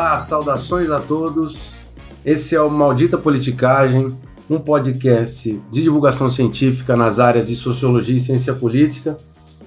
Olá, saudações a todos. Esse é o Maldita Politicagem, um podcast de divulgação científica nas áreas de sociologia e ciência política.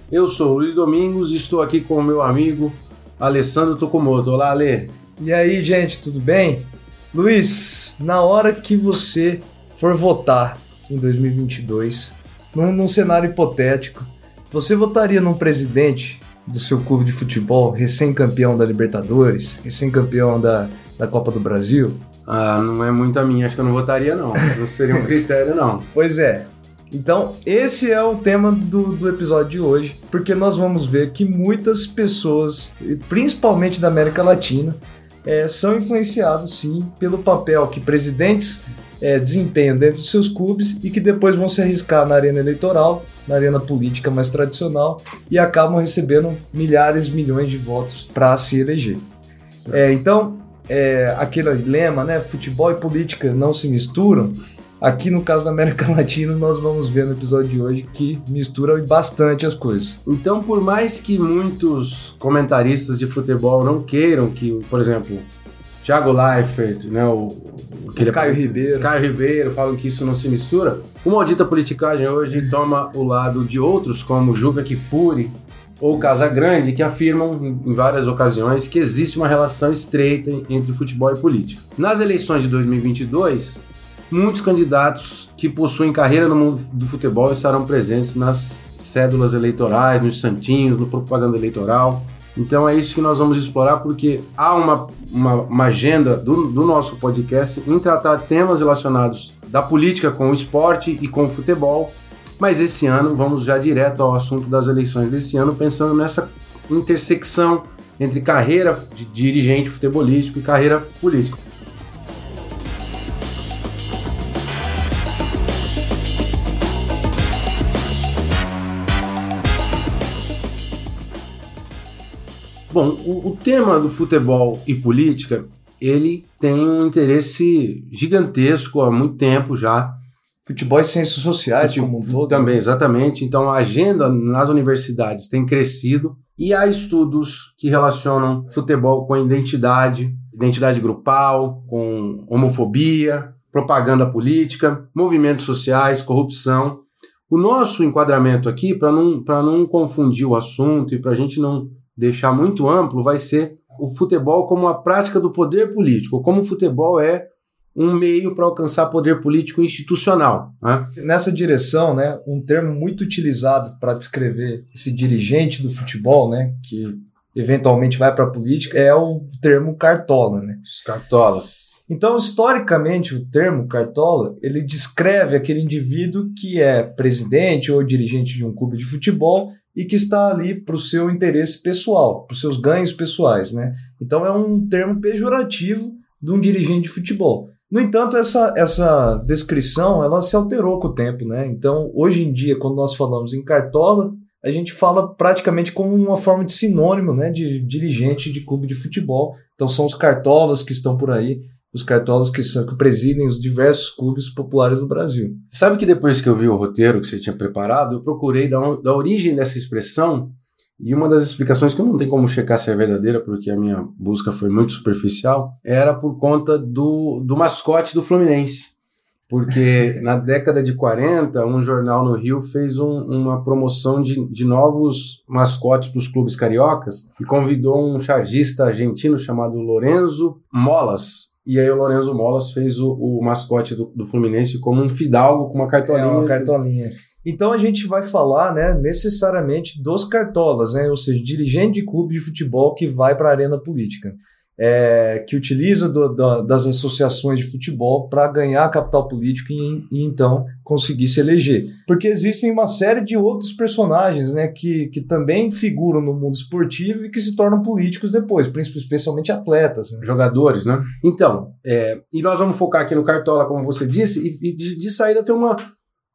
Eu sou o Luiz Domingos e estou aqui com o meu amigo Alessandro Tokumoto. Olá, Ale. E aí, gente, tudo bem? Luiz, na hora que você for votar em 2022, num, num cenário hipotético, você votaria num presidente do seu clube de futebol, recém-campeão da Libertadores, recém-campeão da, da Copa do Brasil? Ah, não é muito a minha, acho que eu não votaria não. Não seria um critério não. Pois é. Então, esse é o tema do, do episódio de hoje, porque nós vamos ver que muitas pessoas, principalmente da América Latina, é, são influenciados sim pelo papel que presidentes é, desempenham dentro de seus clubes e que depois vão se arriscar na arena eleitoral na arena política mais tradicional e acabam recebendo milhares, milhões de votos para se eleger. É, então, é, aquele lema, né, futebol e política não se misturam. Aqui no caso da América Latina, nós vamos ver no episódio de hoje que mistura bastante as coisas. Então, por mais que muitos comentaristas de futebol não queiram que, por exemplo, Thiago Leifert, né, o, o Caio Ribeiro. Caio Ribeiro falam que isso não se mistura. O Maldita Politicagem hoje toma o lado de outros, como Juca Kifuri ou Casa Grande, que afirmam em várias ocasiões que existe uma relação estreita entre futebol e política. Nas eleições de 2022, muitos candidatos que possuem carreira no mundo do futebol estarão presentes nas cédulas eleitorais, nos santinhos, no propaganda eleitoral. Então é isso que nós vamos explorar, porque há uma, uma, uma agenda do, do nosso podcast em tratar temas relacionados da política com o esporte e com o futebol. Mas esse ano vamos já direto ao assunto das eleições desse ano, pensando nessa intersecção entre carreira de dirigente futebolístico e carreira política. Bom, o, o, tema do futebol e política, ele tem um interesse gigantesco há muito tempo já. Futebol e ciências sociais Futebol, como um todo. Também, exatamente. Então a agenda nas universidades tem crescido e há estudos que relacionam futebol com identidade, identidade grupal, com homofobia, propaganda política, movimentos sociais, corrupção. O nosso enquadramento aqui, para não, não confundir o assunto e para a gente não deixar muito amplo, vai ser o futebol como a prática do poder político, como o futebol é um meio para alcançar poder político institucional. Né? Nessa direção, né, um termo muito utilizado para descrever esse dirigente do futebol, né, que eventualmente vai para a política, é o termo cartola, né? Os cartolas. Então, historicamente, o termo cartola, ele descreve aquele indivíduo que é presidente ou dirigente de um clube de futebol e que está ali para o seu interesse pessoal, para os seus ganhos pessoais, né? Então é um termo pejorativo de um dirigente de futebol. No entanto, essa, essa descrição ela se alterou com o tempo, né? Então, hoje em dia, quando nós falamos em cartola, a gente fala praticamente como uma forma de sinônimo, né, de dirigente de clube de futebol. Então, são os cartolas que estão por aí os cartolas que, são, que presidem os diversos clubes populares do Brasil. Sabe que depois que eu vi o roteiro que você tinha preparado, eu procurei dar, da origem dessa expressão e uma das explicações que eu não tenho como checar se é verdadeira, porque a minha busca foi muito superficial, era por conta do, do mascote do Fluminense. Porque na década de 40, um jornal no Rio fez um, uma promoção de, de novos mascotes para os clubes cariocas e convidou um chargista argentino chamado Lorenzo Molas e aí o Lorenzo Molas fez o, o mascote do, do, Fluminense como um fidalgo com uma cartolinha. É uma assim. cartolinha. Então a gente vai falar, né, necessariamente dos cartolas, né, ou seja, dirigente de clube de futebol que vai para a arena política é, que utiliza do, das associações de futebol para ganhar capital político e, e, então conseguir se eleger. Porque existem uma série de outros personagens né, que, que também figuram no mundo esportivo e que se tornam políticos depois, especialmente atletas. Né? Jogadores, né? Então, é, e nós vamos focar aqui no Cartola, como você disse, e, e de, de saída tem uma,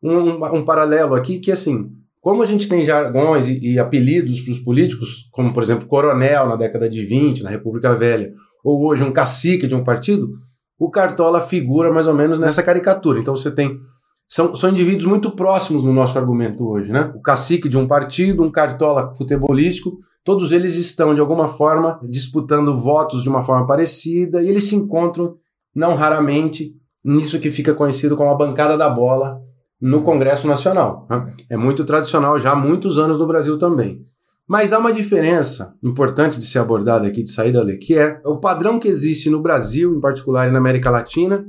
um, um paralelo aqui que, assim, como a gente tem jargões e, e apelidos para os políticos, como por exemplo coronel na década de 20, na República Velha, ou hoje um cacique de um partido, o Cartola figura mais ou menos nessa caricatura. Então você tem. São, são indivíduos muito próximos no nosso argumento hoje, né? O cacique de um partido, um cartola futebolístico, todos eles estão, de alguma forma, disputando votos de uma forma parecida e eles se encontram, não raramente, nisso que fica conhecido como a bancada da bola no Congresso Nacional. Né? É muito tradicional já há muitos anos no Brasil também. Mas há uma diferença importante de ser abordada aqui, de saída daqui, que é o padrão que existe no Brasil, em particular e na América Latina,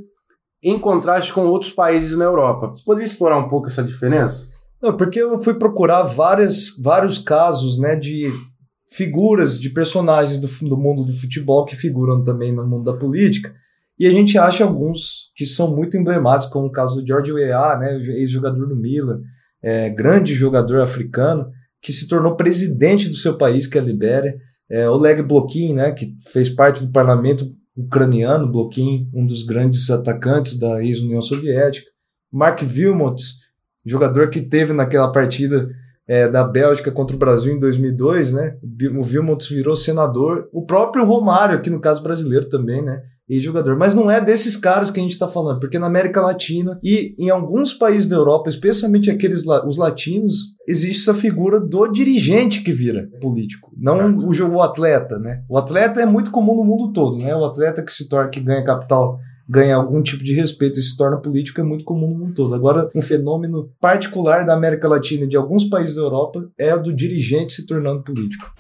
em contraste com outros países na Europa. Você poderia explorar um pouco essa diferença? Não, porque eu fui procurar várias, vários casos né, de figuras, de personagens do, do mundo do futebol que figuram também no mundo da política. E a gente acha alguns que são muito emblemáticos, como o caso do George Weah, né, ex-jogador do Milan, é, grande jogador africano, que se tornou presidente do seu país, que é a Libéria. É, Oleg Blokin, né, que fez parte do parlamento ucraniano, Blokin, um dos grandes atacantes da ex-União Soviética. Mark Wilmots, jogador que teve naquela partida é, da Bélgica contra o Brasil em 2002, né? O Wilmots virou senador. O próprio Romário, aqui no caso brasileiro também, né? E jogador. Mas não é desses caras que a gente está falando, porque na América Latina e em alguns países da Europa, especialmente aqueles os latinos, existe essa figura do dirigente que vira político, não o jogo atleta, né? O atleta é muito comum no mundo todo, né? O atleta que se torna que ganha capital ganha algum tipo de respeito e se torna político é muito comum no mundo todo. Agora, um fenômeno particular da América Latina e de alguns países da Europa é o do dirigente se tornando político.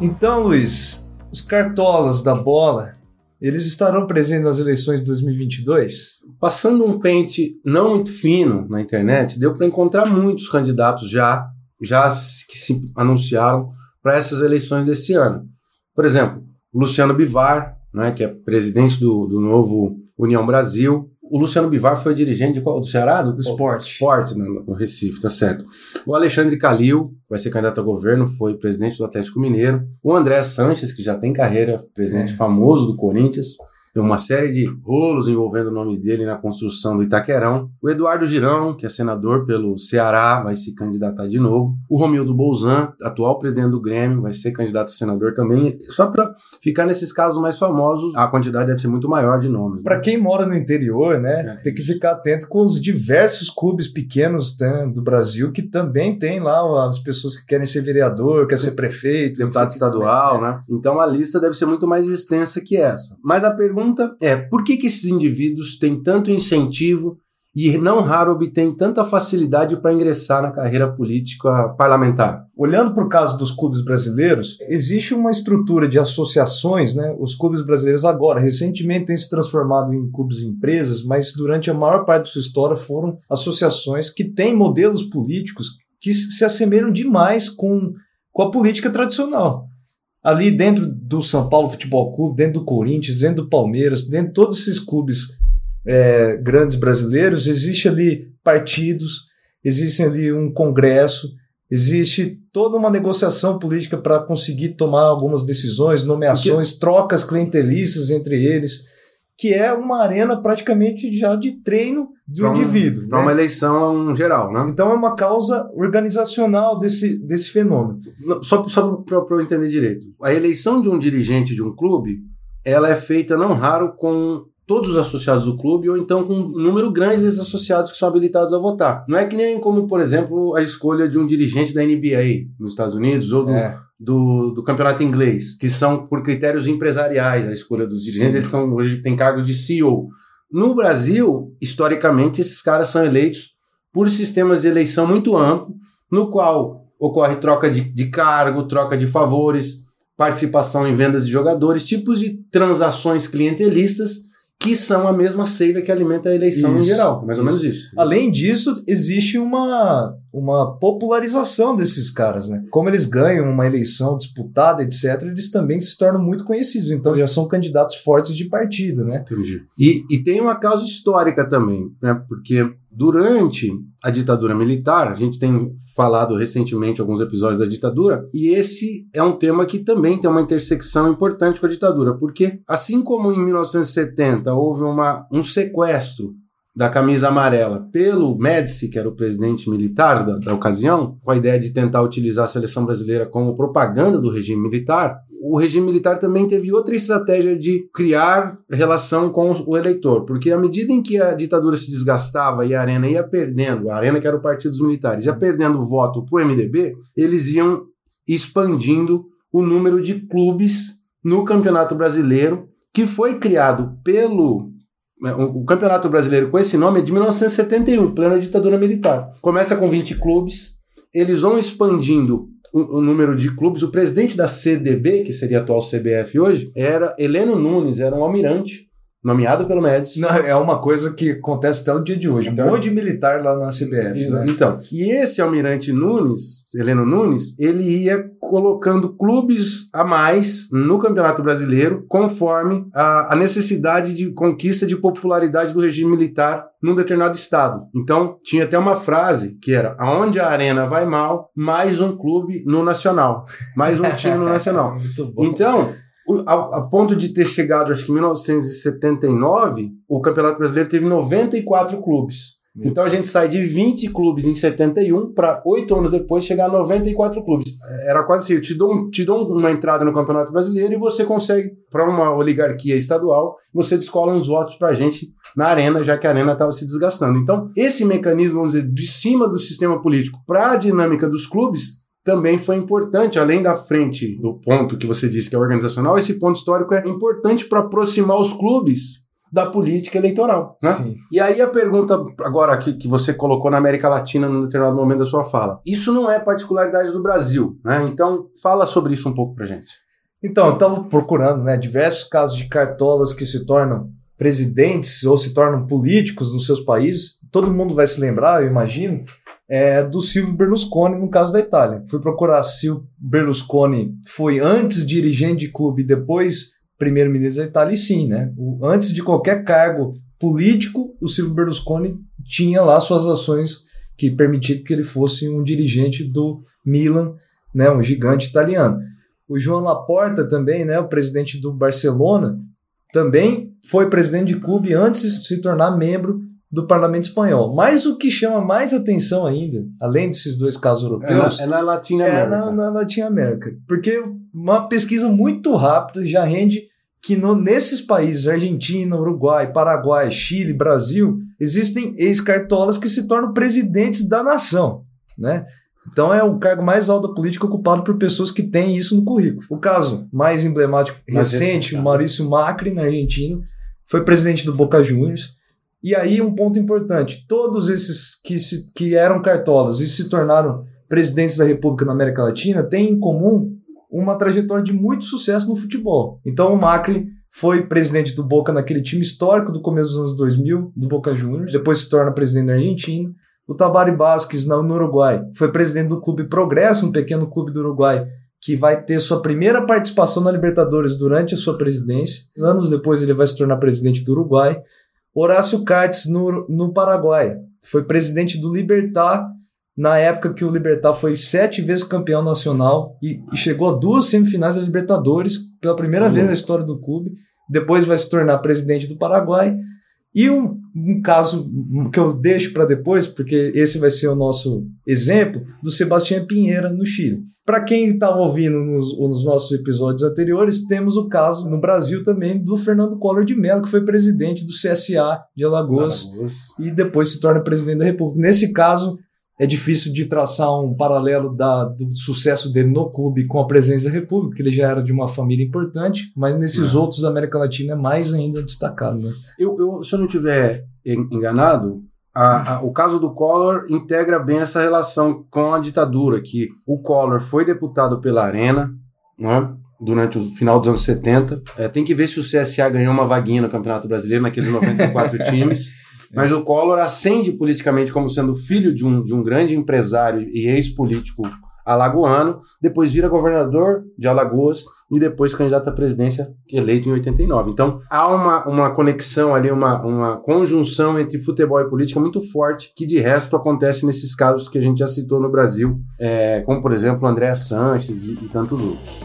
Então, Luiz, os cartolas da bola, eles estarão presentes nas eleições de 2022? Passando um pente não muito fino na internet, deu para encontrar muitos candidatos já, já que se anunciaram para essas eleições desse ano. Por exemplo, Luciano Bivar, né, que é presidente do, do novo União Brasil, o Luciano Bivar foi dirigente de qual? do Ceará? Do, do esporte. Esporte, né, no Recife, tá certo. O Alexandre Calil, vai ser candidato a governo, foi presidente do Atlético Mineiro. O André Sanches, que já tem carreira, presidente é. famoso do Corinthians uma série de rolos envolvendo o nome dele na construção do Itaquerão. O Eduardo Girão, que é senador pelo Ceará, vai se candidatar de novo. O Romildo Bolzan, atual presidente do Grêmio, vai ser candidato a senador também. Só para ficar nesses casos mais famosos, a quantidade deve ser muito maior de nomes. Né? Para quem mora no interior, né, é. tem que ficar atento com os diversos clubes pequenos né, do Brasil que também tem lá as pessoas que querem ser vereador, querem ser prefeito, deputado estadual, né? Então a lista deve ser muito mais extensa que essa. Mas a pergunta pergunta é: por que, que esses indivíduos têm tanto incentivo e não raro obtêm tanta facilidade para ingressar na carreira política parlamentar? Olhando para o caso dos clubes brasileiros, existe uma estrutura de associações, né? Os clubes brasileiros agora, recentemente, têm se transformado em clubes e empresas, mas durante a maior parte da sua história foram associações que têm modelos políticos que se assemelham demais com, com a política tradicional ali dentro do São Paulo Futebol Clube, dentro do Corinthians, dentro do Palmeiras, dentro de todos esses clubes é, grandes brasileiros, existe ali partidos, existe ali um congresso, existe toda uma negociação política para conseguir tomar algumas decisões, nomeações, trocas clientelistas entre eles que é uma arena praticamente já de treino do pra um, indivíduo. Para né? uma eleição geral, né? Então é uma causa organizacional desse, desse fenômeno. Só, só para eu entender direito. A eleição de um dirigente de um clube, ela é feita não raro com todos os associados do clube ou então com um número grande desses associados que são habilitados a votar. Não é que nem como, por exemplo, a escolha de um dirigente da NBA nos Estados Unidos ou do, é do, do campeonato inglês, que são por critérios empresariais a escolha dos dirigentes, eles são, hoje têm cargo de CEO. No Brasil, historicamente, esses caras são eleitos por sistemas de eleição muito amplo, no qual ocorre troca de, de cargo, troca de favores, participação em vendas de jogadores, tipos de transações clientelistas que são a mesma seiva que alimenta a eleição isso, em geral, mais ou menos isso. Além disso, existe uma, uma popularização desses caras, né? Como eles ganham uma eleição disputada, etc., eles também se tornam muito conhecidos, então já são candidatos fortes de partido, né? Entendi. E, e tem uma causa histórica também, né? Porque durante a ditadura militar, a gente tem falado recentemente alguns episódios da ditadura, e esse é um tema que também tem uma intersecção importante com a ditadura, porque assim como em 1970 houve uma, um sequestro da camisa amarela pelo Médici, que era o presidente militar da, da ocasião, com a ideia de tentar utilizar a seleção brasileira como propaganda do regime militar, o regime militar também teve outra estratégia de criar relação com o eleitor, porque à medida em que a ditadura se desgastava e a Arena ia perdendo, a Arena que era o partido dos militares, ia perdendo voto para o MDB, eles iam expandindo o número de clubes no Campeonato Brasileiro, que foi criado pelo né, o Campeonato Brasileiro com esse nome é de 1971, plena ditadura militar. Começa com 20 clubes, eles vão expandindo o, o, número de clubes. O presidente da CDB, que seria a atual CBF hoje, era Heleno Nunes, era um almirante nomeado pelo Médici. Não, é uma coisa que acontece até o dia de hoje. Então, um monte de militar lá na CBF. Né? Então, e esse almirante Nunes, Heleno Nunes, ele ia colocando clubes a mais no Campeonato Brasileiro, conforme a, a necessidade de conquista de popularidade do regime militar num determinado estado. Então, tinha até uma frase que era: aonde a arena vai mal, mais um clube no nacional, mais um time no nacional. então, a, a, ponto de ter chegado, acho que em 1979, o Campeonato Brasileiro teve 94 clubes. Então a gente sai de 20 clubes em 71 para oito anos depois chegar a 94 clubes. Era quase assim: eu te dou, te dou uma entrada no Campeonato Brasileiro e você consegue, para uma oligarquia estadual, você descola uns votos para a gente na arena, já que a arena estava se desgastando. Então, esse mecanismo, vamos dizer, de cima do sistema político para a dinâmica dos clubes, também foi importante, além da frente do ponto que você disse que é organizacional, esse ponto histórico é importante para aproximar os clubes da política eleitoral. Né? Sim. E aí a pergunta agora que, que você colocou na América Latina no determinado momento da sua fala. Isso não é particularidade do Brasil, né? Então fala sobre isso um pouco pra gente. Então, eu estava procurando né, diversos casos de cartolas que se tornam presidentes ou se tornam políticos nos seus países. Todo mundo vai se lembrar, eu imagino, é, do Silvio Berlusconi no caso da Itália. Fui procurar se o Berlusconi foi antes dirigente de clube e depois primeiro-ministro da Itália, e sim, né? O, antes de qualquer cargo político, o Silvio Berlusconi tinha lá suas ações que permitiam que ele fosse um dirigente do Milan, né, um gigante italiano. O João Laporta também, né, o presidente do Barcelona, também foi presidente de clube antes de se tornar membro do parlamento espanhol. Mas o que chama mais atenção ainda, além desses dois casos europeus, é na, é na Latina América. É na, na Latina América. Porque uma pesquisa muito rápida já rende que no, nesses países, Argentina, Uruguai, Paraguai, Chile, Brasil, existem ex-cartolas que se tornam presidentes da nação, né? Então é o cargo mais alto da política ocupado por pessoas que têm isso no currículo. O caso mais emblemático recente, o Maurício Macri, na Argentina, foi presidente do Boca Juniors, e aí, um ponto importante: todos esses que, se, que eram cartolas e se tornaram presidentes da República na América Latina têm em comum uma trajetória de muito sucesso no futebol. Então, o Macri foi presidente do Boca naquele time histórico do começo dos anos 2000, do Boca Juniors, depois se torna presidente da Argentina. O Tabari Basques, no Uruguai, foi presidente do Clube Progresso, um pequeno clube do Uruguai, que vai ter sua primeira participação na Libertadores durante a sua presidência. Anos depois, ele vai se tornar presidente do Uruguai. Horácio Cartes, no, no Paraguai. Foi presidente do Libertar, na época que o Libertar foi sete vezes campeão nacional e, e chegou a duas semifinais da Libertadores pela primeira uhum. vez na história do clube. Depois vai se tornar presidente do Paraguai. E um, um caso que eu deixo para depois, porque esse vai ser o nosso exemplo, do Sebastião Pinheira no Chile. Para quem estava tá ouvindo nos, nos, nossos episódios anteriores, temos o caso no Brasil também do Fernando Collor de Mello, que foi presidente do CSA de Alagoas, Alagoas. e depois se torna presidente da República. Nesse caso, é difícil de traçar um paralelo da, do sucesso dele no clube com a presença da República, que ele já era de uma família importante, mas nesses é. outros da América Latina é mais ainda destacado. Né? Eu, eu, se eu não estiver enganado, a, a, o caso do Collor integra bem essa relação com a ditadura, que o Collor foi deputado pela Arena, né, durante o final dos anos 70. É, tem que ver se o CSA ganhou uma vaguinha no Campeonato Brasileiro, naqueles 94 times. Mas o Collor ascende politicamente como sendo filho de um, de um grande empresário e ex-político alagoano, depois vira governador de Alagoas e depois candidato à presidência eleito em 89. Então há uma, uma conexão ali, uma, uma conjunção entre futebol e política muito forte, que de resto acontece nesses casos que a gente já citou no Brasil, é, como por exemplo André Sanches e, e tantos outros.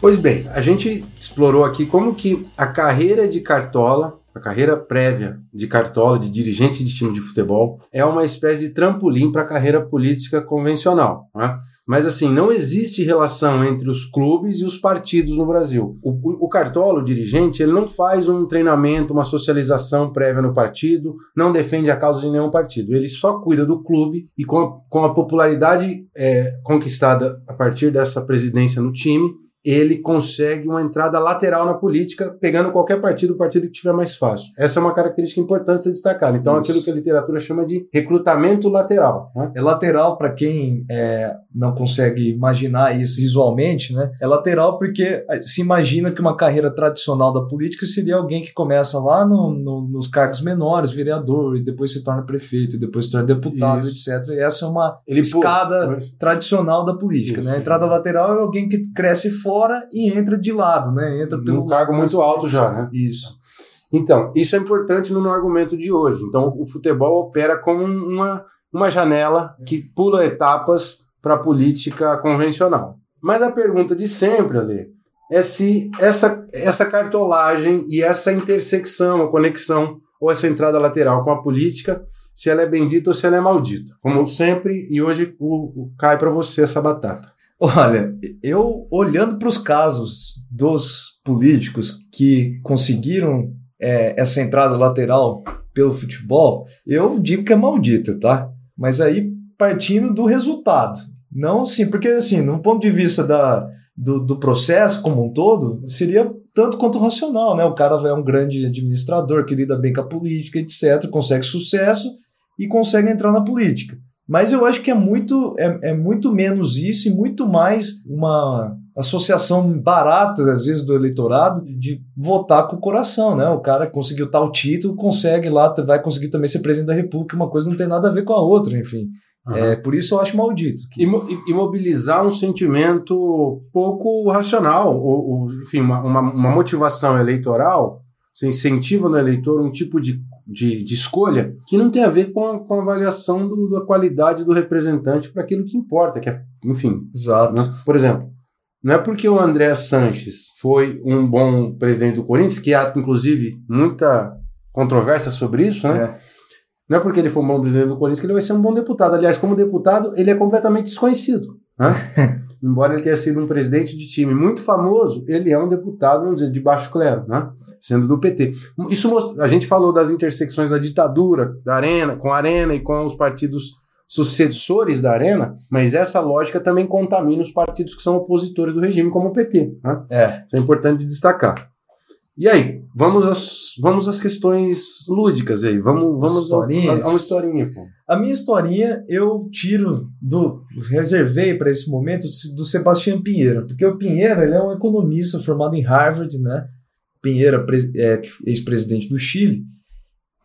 Pois bem, a gente explorou aqui como que a carreira de Cartola a carreira prévia de cartola, de dirigente de time de futebol, é uma espécie de trampolim para a carreira política convencional. Né? Mas assim, não existe relação entre os clubes e os partidos no Brasil. O, o, cartola, o dirigente, ele não faz um treinamento, uma socialização prévia no partido, não defende a causa de nenhum partido. Ele só cuida do clube e com a, com a popularidade é, conquistada a partir dessa presidência no time, ele consegue uma entrada lateral na política, pegando qualquer partido, o partido que tiver mais fácil. Essa é uma característica importante ser destacada. Então, Isso. aquilo que a literatura chama de recrutamento lateral. Né? É lateral para quem é, não consegue imaginar isso visualmente, né? É lateral porque é, se imagina que uma carreira tradicional da política seria alguém que começa lá no, no, nos cargos menores, vereador, e depois se torna prefeito, e depois se torna deputado, Isso. etc. E essa é uma Ele escada tradicional da política. Né? A entrada lateral é alguém que cresce fora fora e entra de lado, né? Entra pelo. Um cargo muito alto já, né? Isso. Então, isso é importante no meu argumento de hoje. Então, o futebol opera como uma, uma janela que pula etapas para a política convencional. Mas a pergunta de sempre, Ale, é se essa, essa cartolagem e essa intersecção, a conexão ou essa entrada lateral com a política, se ela é bendita ou se ela é maldita. Como sempre, e hoje o, o cai para você essa batata. Olha, eu olhando para os casos dos políticos que conseguiram é, essa entrada lateral pelo futebol, eu digo que é maldita, tá? Mas aí partindo do resultado. Não sim, porque assim, no ponto de vista da, do, do processo como um todo, seria tanto quanto racional, né? O cara é um grande administrador que lida bem com a política, etc., consegue sucesso e consegue entrar na política. Mas eu acho que é muito, é, é muito menos isso e muito mais uma associação barata, às vezes, do eleitorado de votar com o coração, né? O cara conseguiu tal título, consegue lá, vai conseguir também ser presidente da república, uma coisa não tem nada a ver com a outra, enfim. Uhum. É, por isso eu acho maldito. Que... Imobilizar um sentimento pouco racional, ou, ou enfim, uma, uma, uma motivação eleitoral, você incentiva no eleitor um tipo de de, de escolha que não tem a ver com a, com a avaliação do, da qualidade do representante para aquilo que importa, que é, enfim. Exato. Né? Por exemplo, não é porque o André Sanches foi um bom presidente do Corinthians, que há, inclusive, muita controvérsia sobre isso, né? É. Não é porque ele foi um bom presidente do Corinthians que ele vai ser um bom deputado. Aliás, como deputado, ele é completamente desconhecido. Né? Embora ele tenha sido um presidente de time muito famoso, ele é um deputado, vamos dizer, de baixo clero, né? sendo do PT. Isso a gente falou das intersecções da ditadura, da Arena, com a Arena e com os partidos sucessores da Arena, mas essa lógica também contamina os partidos que são opositores do regime, como o PT. Né? É. Isso é importante destacar. E aí, vamos às, vamos às questões lúdicas aí. Vamos, vamos a, a, uma historinha. Pô. A minha historinha eu tiro do. reservei para esse momento do Sebastião Pinheiro, porque o Pinheiro ele é um economista formado em Harvard, né? Pinheira, é, ex-presidente do Chile.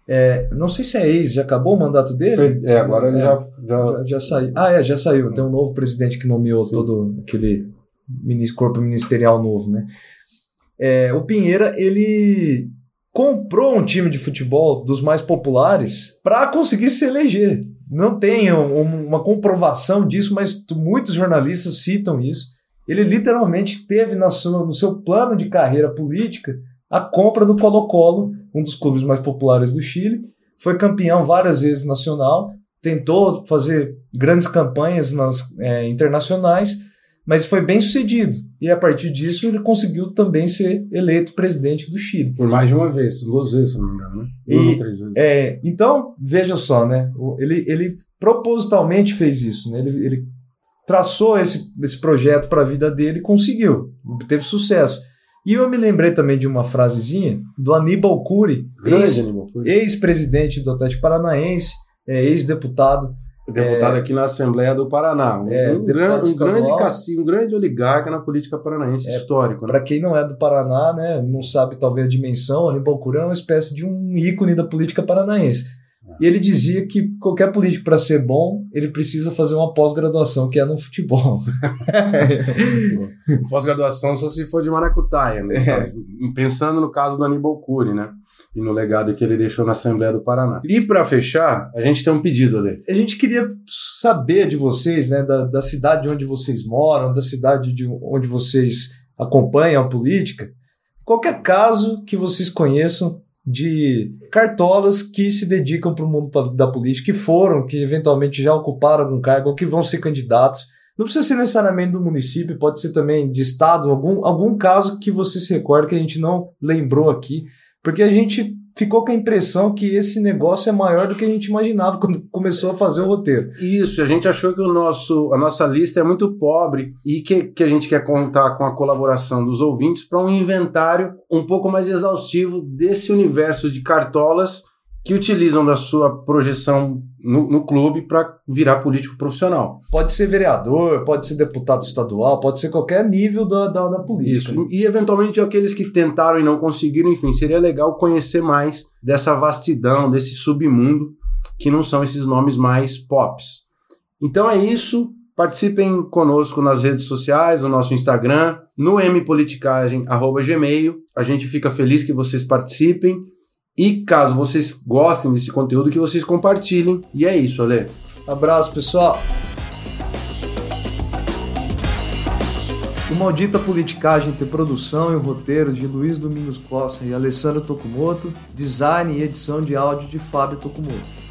É, não sei se é ex, já acabou o mandato dele? É, agora ele é, já, já... já, já. saiu. Ah, é, já saiu. Tem um novo presidente que nomeou Sim. todo aquele corpo ministerial novo, né? É, o Pinheira, ele comprou um time de futebol dos mais populares para conseguir se eleger. Não tem um, uma comprovação disso, mas muitos jornalistas citam isso. Ele literalmente teve no seu, no seu plano de carreira política a compra do Colo-Colo, um dos clubes mais populares do Chile. Foi campeão várias vezes nacional, tentou fazer grandes campanhas nas é, internacionais, mas foi bem sucedido. E a partir disso ele conseguiu também ser eleito presidente do Chile. Por mais de uma vez, duas vezes, se não me engano, né? Duas ou três vezes. É, então, veja só, né? Ele, ele propositalmente fez isso, né? Ele, ele traçou esse, esse projeto para a vida dele e conseguiu, teve sucesso. E eu me lembrei também de uma frasezinha do Aníbal Cury, ex-presidente ex do Atlético Paranaense, é, ex-deputado. Deputado é, aqui na Assembleia do Paraná. Um, é, um, grande, um, grande cassi, um grande oligarca na política paranaense é, histórico. Né? Para quem não é do Paraná, né, não sabe talvez a dimensão, Aníbal Cury é uma espécie de um ícone da política paranaense. E ele dizia que qualquer político, para ser bom, ele precisa fazer uma pós-graduação, que é no futebol. pós-graduação só se for de maracutaia, né? É. Pensando no caso do Aníbal Cury, né? E no legado que ele deixou na Assembleia do Paraná. E para fechar, a gente tem um pedido ali. A gente queria saber de vocês, né? Da, da cidade onde vocês moram, da cidade de onde vocês acompanham a política. Qualquer caso que vocês conheçam de cartolas que se dedicam para o mundo da política, que foram, que eventualmente já ocuparam algum cargo ou que vão ser candidatos. Não precisa ser necessariamente do município, pode ser também de estado, algum, algum caso que você se que a gente não lembrou aqui, porque a gente ficou com a impressão que esse negócio é maior do que a gente imaginava quando começou a fazer o roteiro. Isso, a gente achou que o nosso, a nossa lista é muito pobre e que, que a gente quer contar com a colaboração dos ouvintes para um inventário um pouco mais exaustivo desse universo de cartolas que utilizam da sua projeção no, no clube para virar político profissional. Pode ser vereador, pode ser deputado estadual, pode ser qualquer nível da, da, da política. Isso. E eventualmente aqueles que tentaram e não conseguiram, enfim, seria legal conhecer mais dessa vastidão, desse submundo, que não são esses nomes mais pops. Então é isso. Participem conosco nas redes sociais, no nosso Instagram, no mpoliticagem.gmail. A gente fica feliz que vocês participem. E caso vocês gostem desse conteúdo, que vocês compartilhem. E é isso, Ale. Abraço, pessoal. O Maldita Politicagem tem produção e roteiro de Luiz Domingos Costa e Alessandro Tokumoto, design e edição de áudio de Fábio Tokumoto.